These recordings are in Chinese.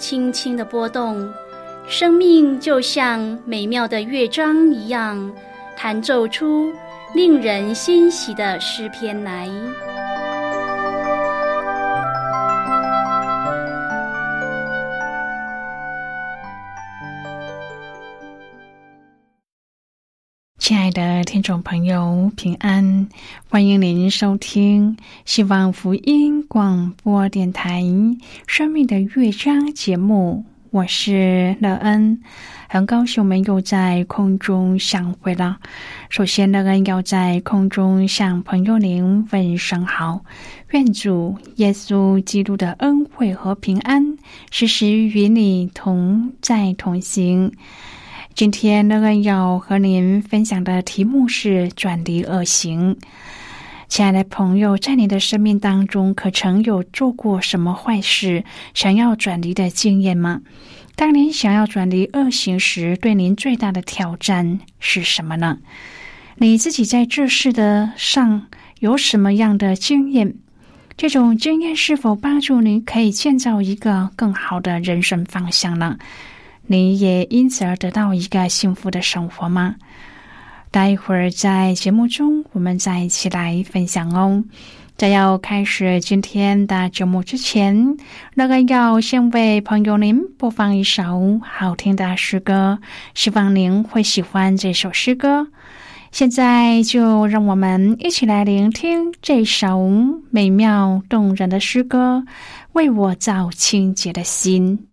轻轻的波动，生命就像美妙的乐章一样，弹奏出令人欣喜的诗篇来。亲爱的听众朋友，平安！欢迎您收听希望福音广播电台《生命的乐章》节目，我是乐恩，很高兴我们又在空中相会了。首先，乐恩要在空中向朋友您问声好，愿主耶稣基督的恩惠和平安时时与你同在同行。今天乐恩要和您分享的题目是转离恶行。亲爱的朋友，在你的生命当中，可曾有做过什么坏事，想要转离的经验吗？当您想要转离恶行时，对您最大的挑战是什么呢？你自己在这事的上有什么样的经验？这种经验是否帮助您可以建造一个更好的人生方向呢？你也因此而得到一个幸福的生活吗？待会儿在节目中，我们再一起来分享哦。在要开始今天的节目之前，那个要先为朋友您播放一首好听的诗歌，希望您会喜欢这首诗歌。现在就让我们一起来聆听这首美妙动人的诗歌，为我造清洁的心。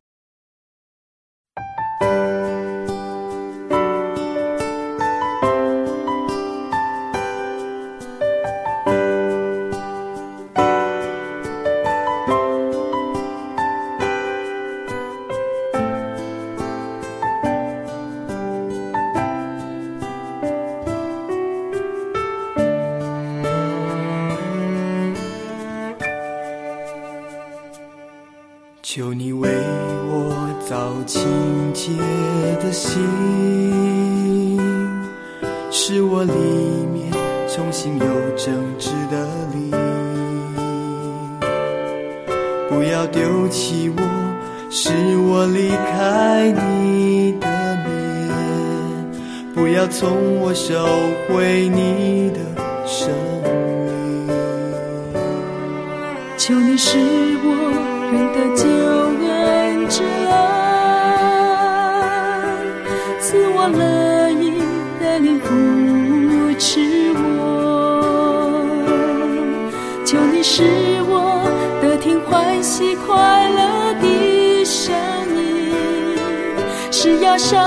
求你为我造清洁的心，使我里面重新有正直的灵。不要丢弃我，使我离开你的面。不要从我收回你的生命。求你使乐意的灵扶持我，求你使我得听欢喜快乐的声音，使压伤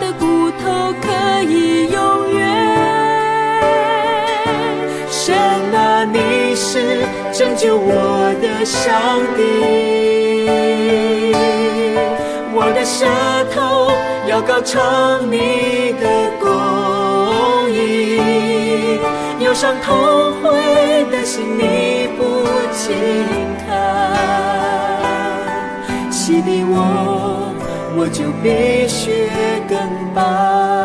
的骨头可以永远。神啊，你是拯救我的上帝，我的舌头要高唱你的公义，忧伤痛悔的心你不轻看，洗涤我，我就比雪更白。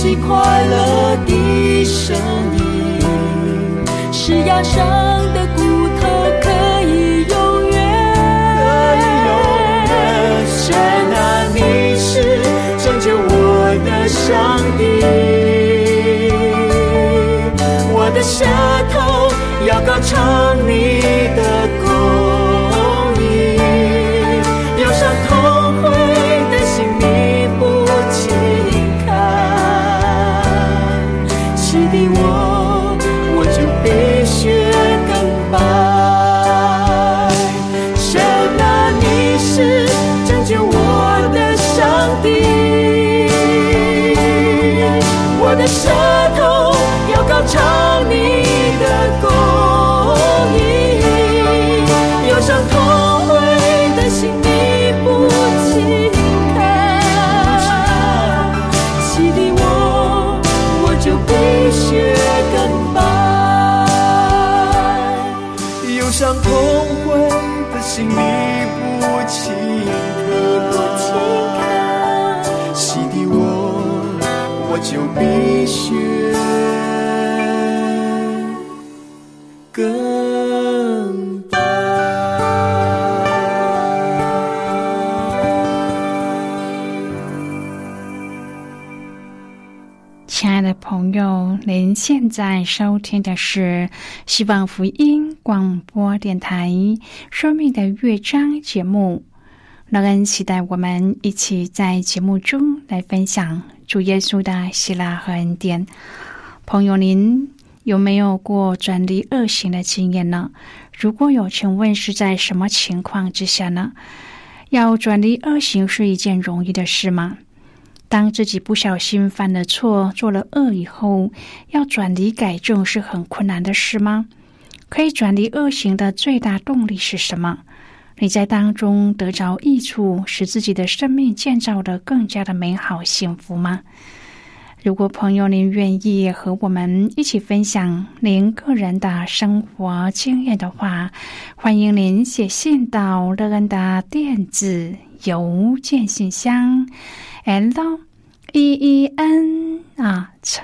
喜快乐的声音，是压伤的骨头可以永远。神啊，你是拯救我的上更白。亲爱的朋友，您现在收听的是希望福音广播电台《生命的乐章》节目。乐恩期待我们一起在节目中来分享主耶稣的喜乐和恩典。朋友，您有没有过转离恶行的经验呢？如果有，请问是在什么情况之下呢？要转离恶行是一件容易的事吗？当自己不小心犯了错、做了恶以后，要转离改正是很困难的事吗？可以转离恶行的最大动力是什么？你在当中得着益处，使自己的生命建造的更加的美好幸福吗？如果朋友您愿意和我们一起分享您个人的生活经验的话，欢迎您写信到乐恩的电子邮件信箱。l e e n at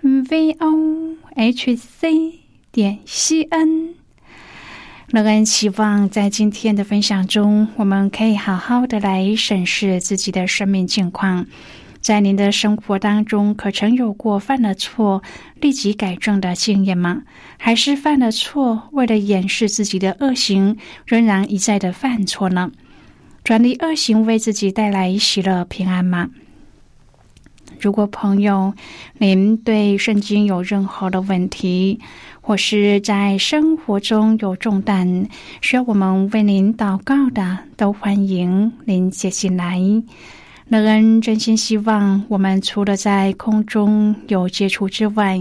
v o h c 点 c n。乐恩希望在今天的分享中，我们可以好好的来审视自己的生命境况。在您的生活当中，可曾有过犯了错立即改正的经验吗？还是犯了错，为了掩饰自己的恶行，仍然一再的犯错呢？转离恶行为自己带来喜乐平安吗？如果朋友您对圣经有任何的问题，或是在生活中有重担需要我们为您祷告的，都欢迎您写信来。乐恩真心希望我们除了在空中有接触之外，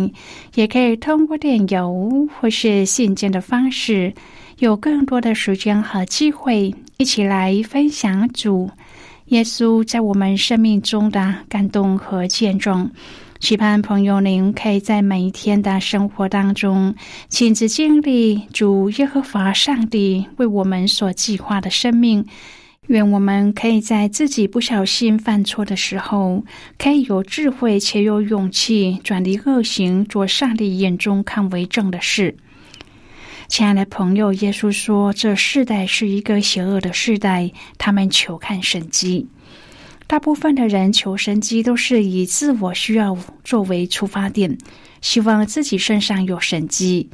也可以通过电邮或是信件的方式，有更多的时间和机会，一起来分享主耶稣在我们生命中的感动和见证。期盼朋友您可以在每一天的生活当中，亲自经历主耶和华上帝为我们所计划的生命。愿我们可以在自己不小心犯错的时候，可以有智慧且有勇气转离恶行，做上帝眼中看为正的事。亲爱的朋友，耶稣说：“这世代是一个邪恶的世代，他们求看神迹。大部分的人求神迹都是以自我需要作为出发点，希望自己身上有神迹。”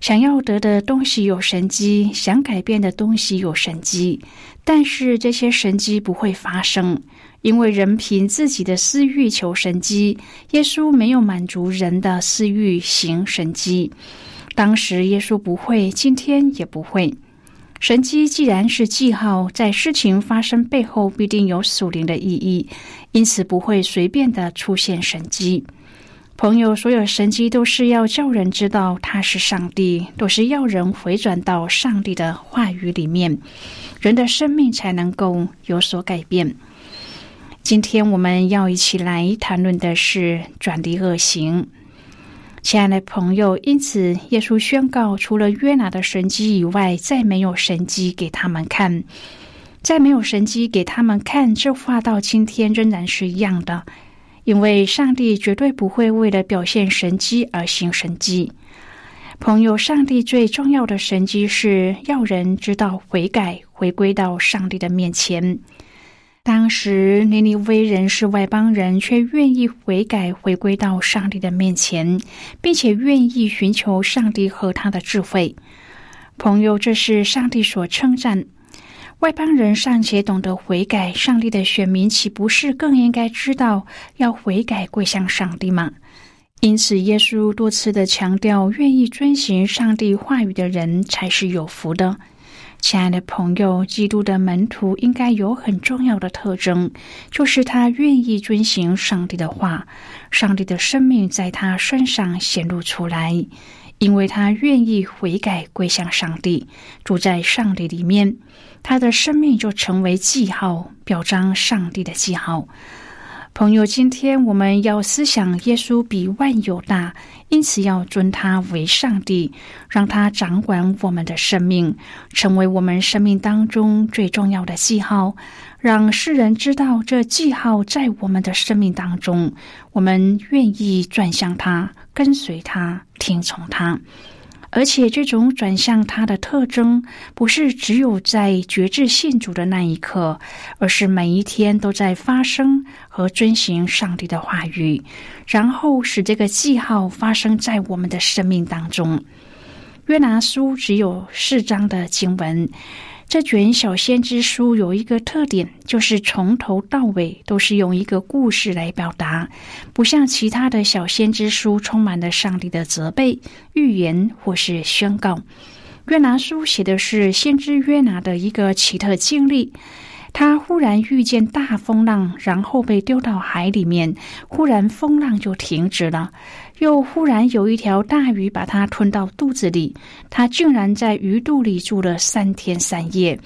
想要得的东西有神机，想改变的东西有神机，但是这些神机不会发生，因为人凭自己的私欲求神机，耶稣没有满足人的私欲行神机。当时耶稣不会，今天也不会。神机既然是记号，在事情发生背后必定有属灵的意义，因此不会随便的出现神机。朋友，所有神迹都是要叫人知道他是上帝，都是要人回转到上帝的话语里面，人的生命才能够有所改变。今天我们要一起来谈论的是转离恶行，亲爱的朋友。因此，耶稣宣告，除了约拿的神迹以外，再没有神迹给他们看。再没有神迹给他们看，这话到今天仍然是一样的。因为上帝绝对不会为了表现神迹而行神迹。朋友，上帝最重要的神迹是要人知道悔改，回归到上帝的面前。当时尼尼微人是外邦人，却愿意悔改，回归到上帝的面前，并且愿意寻求上帝和他的智慧。朋友，这是上帝所称赞。外邦人尚且懂得悔改，上帝的选民岂不是更应该知道要悔改归向上帝吗？因此，耶稣多次的强调，愿意遵行上帝话语的人才是有福的。亲爱的朋友，基督的门徒应该有很重要的特征，就是他愿意遵行上帝的话，上帝的生命在他身上显露出来，因为他愿意悔改归向上帝，住在上帝里面。他的生命就成为记号，表彰上帝的记号。朋友，今天我们要思想耶稣比万有大，因此要尊他为上帝，让他掌管我们的生命，成为我们生命当中最重要的记号，让世人知道这记号在我们的生命当中，我们愿意转向他，跟随他，听从他。而且，这种转向他的特征，不是只有在觉知信主的那一刻，而是每一天都在发生和遵循上帝的话语，然后使这个记号发生在我们的生命当中。约拿书只有四章的经文。这卷小先知书有一个特点，就是从头到尾都是用一个故事来表达，不像其他的小先知书充满了上帝的责备、预言或是宣告。约拿书写的是先知约拿的一个奇特经历。他忽然遇见大风浪，然后被丢到海里面。忽然风浪就停止了，又忽然有一条大鱼把他吞到肚子里。他竟然在鱼肚里住了三天三夜，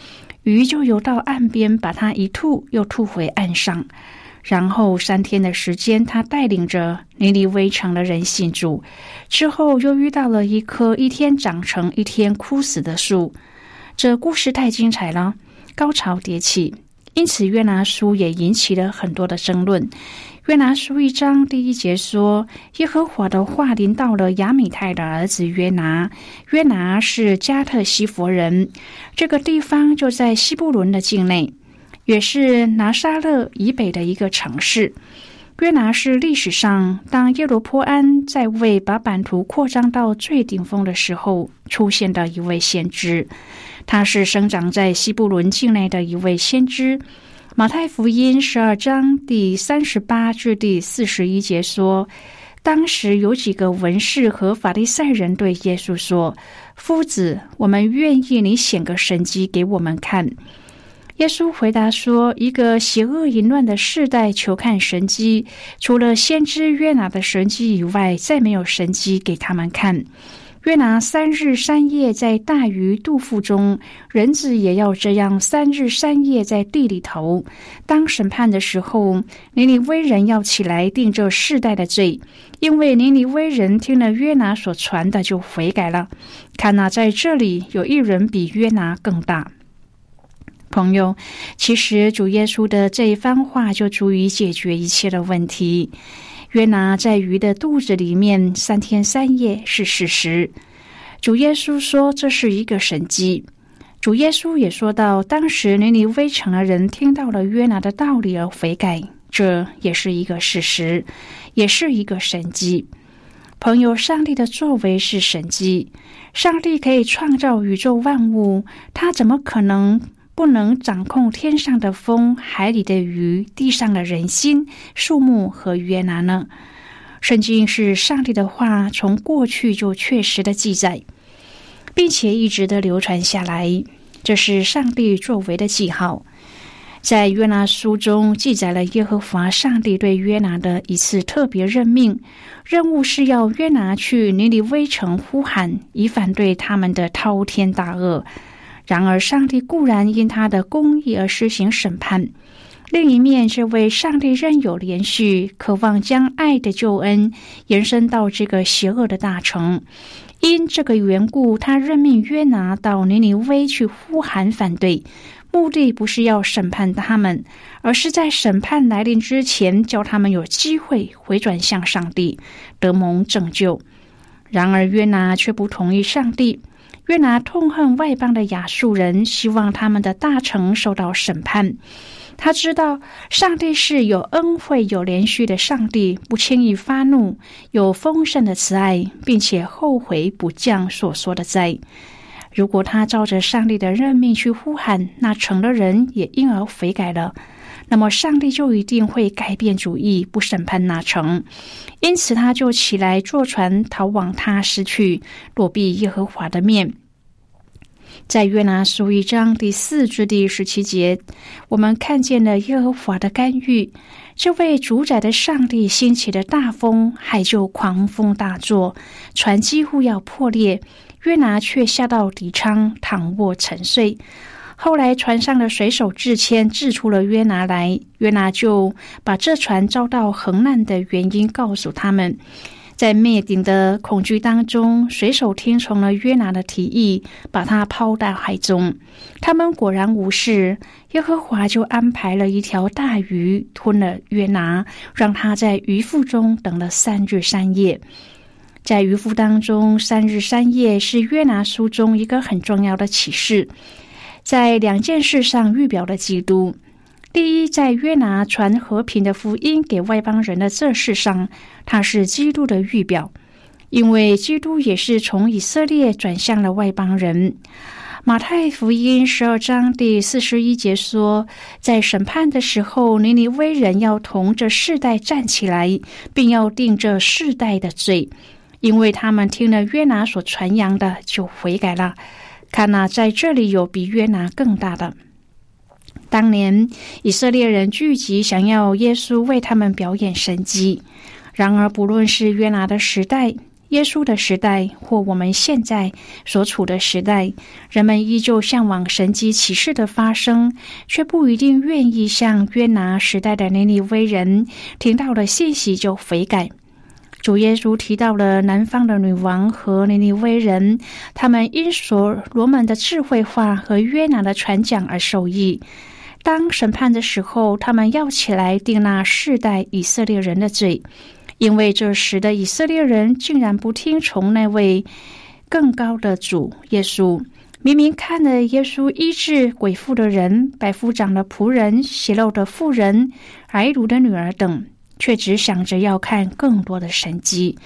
鱼就游到岸边，把他一吐，又吐回岸上。然后三天的时间，他带领着尼尼微城的人信主。之后又遇到了一棵一天长成一天枯死的树。这故事太精彩了。高潮迭起，因此约拿书也引起了很多的争论。约拿书一章第一节说：“耶和华的话临到了亚米泰的儿子约拿。约拿是加特西佛人，这个地方就在西布伦的境内，也是拿撒勒以北的一个城市。约拿是历史上当耶罗坡安在位，把版图扩张到最顶峰的时候出现的一位先知。”他是生长在西布伦境内的一位先知。马太福音十二章第三十八至第四十一节说，当时有几个文士和法利赛人对耶稣说：“夫子，我们愿意你显个神迹给我们看。”耶稣回答说：“一个邪恶淫乱的世代求看神迹，除了先知约拿的神迹以外，再没有神迹给他们看。”约拿三日三夜在大鱼肚腹中，人子也要这样三日三夜在地里头。当审判的时候，尼尼微人要起来定这世代的罪，因为尼尼微人听了约拿所传的就悔改了。看那在这里有一人比约拿更大。朋友，其实主耶稣的这一番话就足以解决一切的问题。约拿在鱼的肚子里面三天三夜是事实。主耶稣说这是一个神迹。主耶稣也说到，当时尼尼微城的人听到了约拿的道理而悔改，这也是一个事实，也是一个神迹。朋友，上帝的作为是神迹。上帝可以创造宇宙万物，他怎么可能？不能掌控天上的风、海里的鱼、地上的人心、树木和约拿呢？圣经是上帝的话，从过去就确实的记载，并且一直的流传下来。这是上帝作为的记号。在约拿书中记载了耶和华上帝对约拿的一次特别任命，任务是要约拿去尼尼微城呼喊，以反对他们的滔天大恶。然而，上帝固然因他的公义而施行审判；另一面，这位上帝仍有连续，渴望将爱的救恩延伸到这个邪恶的大城。因这个缘故，他任命约拿到尼尼微去呼喊反对，目的不是要审判他们，而是在审判来临之前，叫他们有机会回转向上帝，得蒙拯救。然而约拿却不同意上帝。约拿痛恨外邦的亚述人，希望他们的大臣受到审判。他知道上帝是有恩惠、有连续的上帝，不轻易发怒，有丰盛的慈爱，并且后悔不降所说的灾。如果他照着上帝的任命去呼喊，那城的人也因而悔改了，那么上帝就一定会改变主意，不审判那城。因此，他就起来坐船逃往他失去，躲避耶和华的面。在约拿书一章第四至第十七节，我们看见了耶和华的干预。这位主宰的上帝兴起的大风，海就狂风大作，船几乎要破裂。约拿却下到底舱躺卧沉睡。后来船上的水手致歉，掷出了约拿来。约拿就把这船遭到横难的原因告诉他们。在灭顶的恐惧当中，水手听从了约拿的提议，把他抛到海中。他们果然无事。耶和华就安排了一条大鱼吞了约拿，让他在鱼腹中等了三日三夜。在渔夫当中，三日三夜是约拿书中一个很重要的启示，在两件事上预表了基督。第一，在约拿传和平的福音给外邦人的这事上，他是基督的预表，因为基督也是从以色列转向了外邦人。马太福音十二章第四十一节说，在审判的时候，尼尼微人要同这世代站起来，并要定这世代的罪。因为他们听了约拿所传扬的，就悔改了。看呐，在这里有比约拿更大的。当年以色列人聚集，想要耶稣为他们表演神迹。然而，不论是约拿的时代、耶稣的时代，或我们现在所处的时代，人们依旧向往神迹启示的发生，却不一定愿意像约拿时代的尼尼微人，听到了信息就悔改。主耶稣提到了南方的女王和尼尼微人，他们因所罗门的智慧化和约拿的传讲而受益。当审判的时候，他们要起来定那世代以色列人的罪，因为这时的以色列人竟然不听从那位更高的主耶稣。明明看了耶稣医治鬼妇的人、百夫长的仆人、血肉的妇人、癌奴的女儿等。却只想着要看更多的神迹，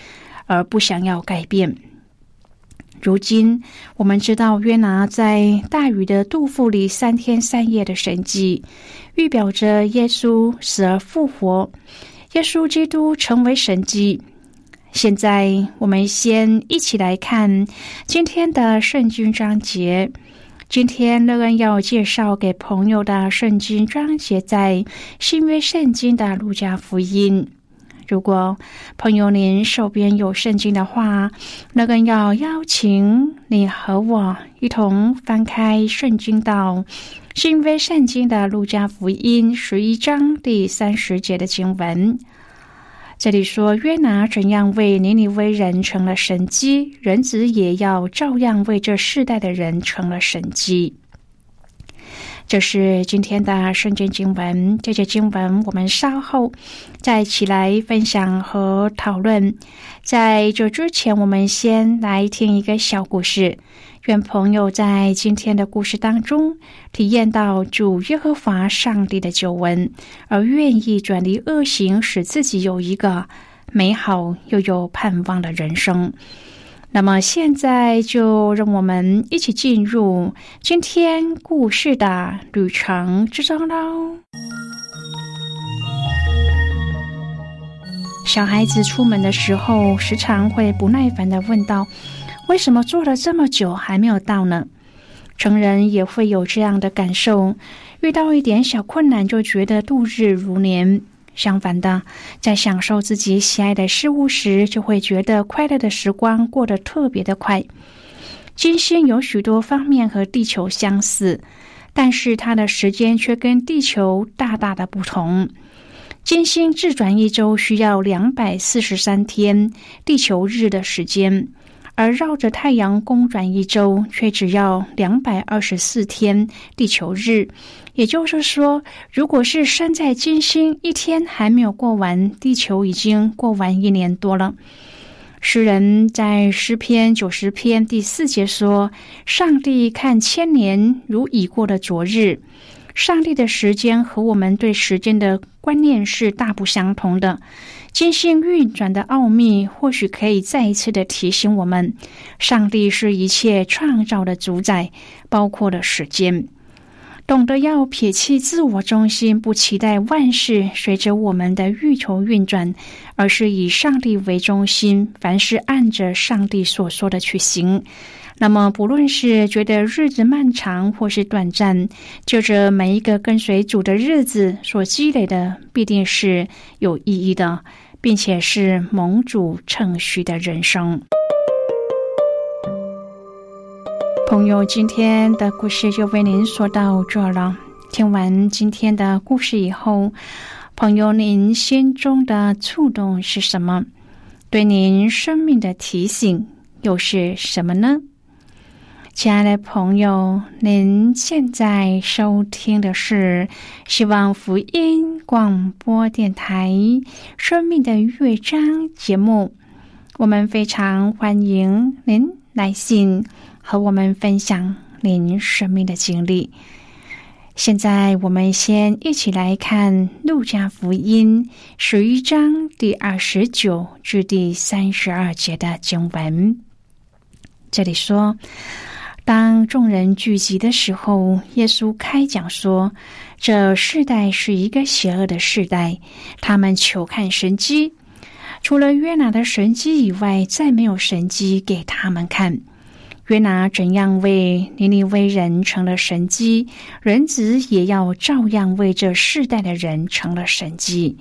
而不想要改变。如今我们知道，约拿在大禹的肚腹里三天三夜的神迹，预表着耶稣死而复活，耶稣基督成为神迹。现在我们先一起来看今天的圣经章节。今天乐恩要介绍给朋友的圣经章节在新约圣经的路加福音。如果朋友您手边有圣经的话，乐恩要邀请你和我一同翻开圣经到新约圣经的路加福音十一章第三十节的经文。这里说，约拿怎样为尼尼微人成了神机，人子也要照样为这世代的人成了神机。这是今天的圣经经文。这些经文我们稍后再起来分享和讨论。在这之前，我们先来听一个小故事。愿朋友在今天的故事当中体验到主耶和华上帝的救恩，而愿意转离恶行，使自己有一个美好又有盼望的人生。那么，现在就让我们一起进入今天故事的旅程之中喽。小孩子出门的时候，时常会不耐烦的问道。为什么坐了这么久还没有到呢？成人也会有这样的感受，遇到一点小困难就觉得度日如年。相反的，在享受自己喜爱的事物时，就会觉得快乐的时光过得特别的快。金星有许多方面和地球相似，但是它的时间却跟地球大大的不同。金星自转一周需要两百四十三天地球日的时间。而绕着太阳公转一周却只要两百二十四天地球日。也就是说，如果是身在金星，一天还没有过完，地球已经过完一年多了。诗人在诗篇九十篇第四节说：“上帝看千年如已过的昨日。”上帝的时间和我们对时间的观念是大不相同的。星星运转的奥秘，或许可以再一次的提醒我们：上帝是一切创造的主宰，包括了时间。懂得要撇弃自我中心，不期待万事随着我们的欲求运转，而是以上帝为中心，凡事按着上帝所说的去行。那么，不论是觉得日子漫长或是短暂，就这每一个跟随主的日子所积累的，必定是有意义的，并且是盟主称许的人生。朋友，今天的故事就为您说到这了。听完今天的故事以后，朋友，您心中的触动是什么？对您生命的提醒又是什么呢？亲爱的朋友，您现在收听的是希望福音广播电台《生命的乐章》节目。我们非常欢迎您来信。和我们分享您生命的经历。现在，我们先一起来看《路加福音》十一章第二十九至第三十二节的经文。这里说：“当众人聚集的时候，耶稣开讲说：‘这世代是一个邪恶的世代，他们求看神迹，除了约拿的神迹以外，再没有神迹给他们看。’”约拿怎样为尼尼微人成了神机，人子也要照样为这世代的人成了神机。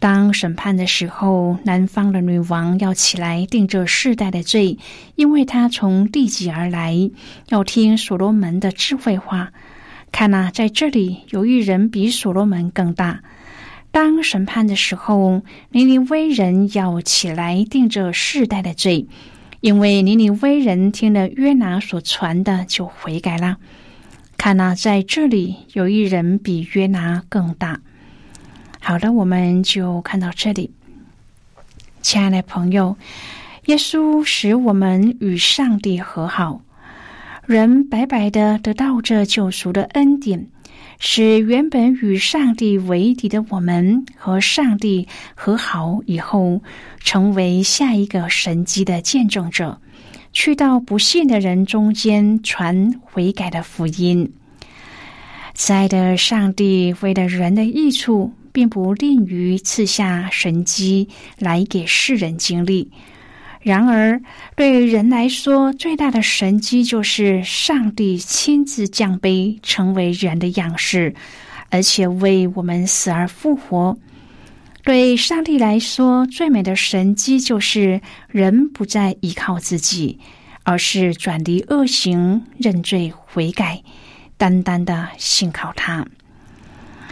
当审判的时候，南方的女王要起来定这世代的罪，因为她从地极而来，要听所罗门的智慧话。看呐，在这里有一人比所罗门更大。当审判的时候，尼尼微人要起来定这世代的罪。因为尼尼微人听了约拿所传的，就悔改了。看呐，在这里有一人比约拿更大。好的，我们就看到这里。亲爱的朋友，耶稣使我们与上帝和好，人白白的得到这救赎的恩典。使原本与上帝为敌的我们和上帝和好以后，成为下一个神迹的见证者，去到不信的人中间传悔改的福音。在的上帝为了人的益处，并不吝于赐下神迹来给世人经历。然而，对于人来说，最大的神机就是上帝亲自降杯，成为人的样式，而且为我们死而复活。对上帝来说，最美的神机就是人不再依靠自己，而是转离恶行、认罪悔改，单单的信靠他。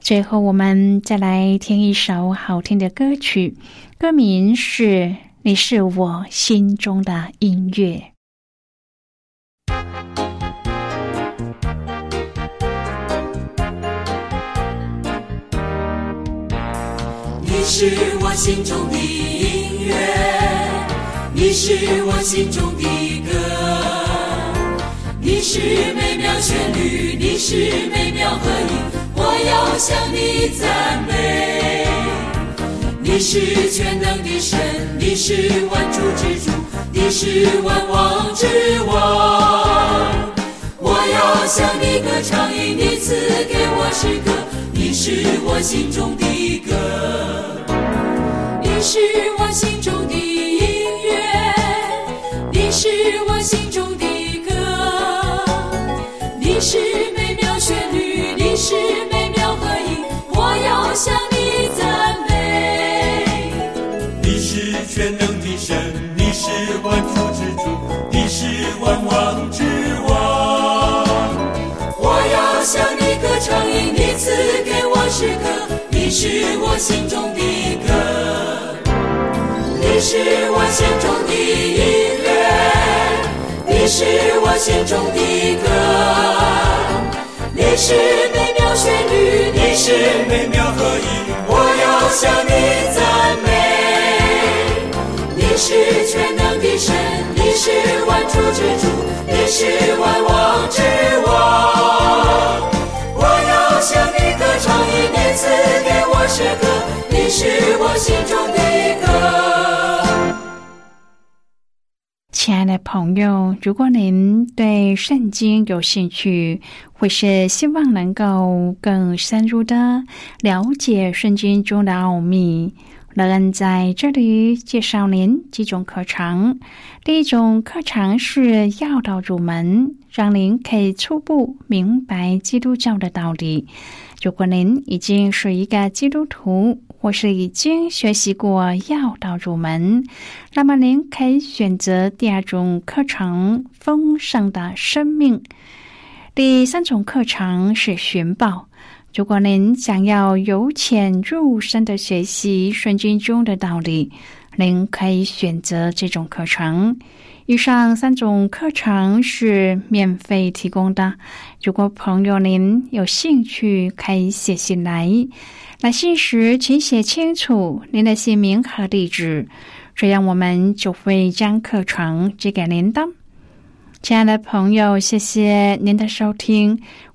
最后，我们再来听一首好听的歌曲，歌名是《你是我心中的音乐》。你是我心中的音乐，你是我心中的歌，你是美妙旋律，你是美妙和你是全能的神，你是万主之主，你是万王之王。我要向你歌唱，因你赐给我诗歌，你是我心中的歌，你是我心中的音乐，你是我心中唱吟你赐给我诗歌，你是我心中的歌，你是我心中的音乐，你是我心中的歌，你是美妙旋律，你是美妙和音，我要向你赞美。你是全能的神，你是万主之主，你是万王之王。我要向你歌唱，一年赐给我诗歌，你是我心中的歌。亲爱的朋友，如果您对圣经有兴趣，或是希望能够更深入的了解圣经中的奥秘，乐恩在这里介绍您几种课程。第一种课程是要道入门，让您可以初步明白基督教的道理。如果您已经是一个基督徒，或是已经学习过要道入门，那么您可以选择第二种课程——丰盛的生命。第三种课程是寻宝。如果您想要由浅入深的学习圣经中的道理，您可以选择这种课程。以上三种课程是免费提供的。如果朋友您有兴趣，可以写信来。来信时，请写清楚您的姓名和地址，这样我们就会将课程寄给您的。亲爱的朋友，谢谢您的收听。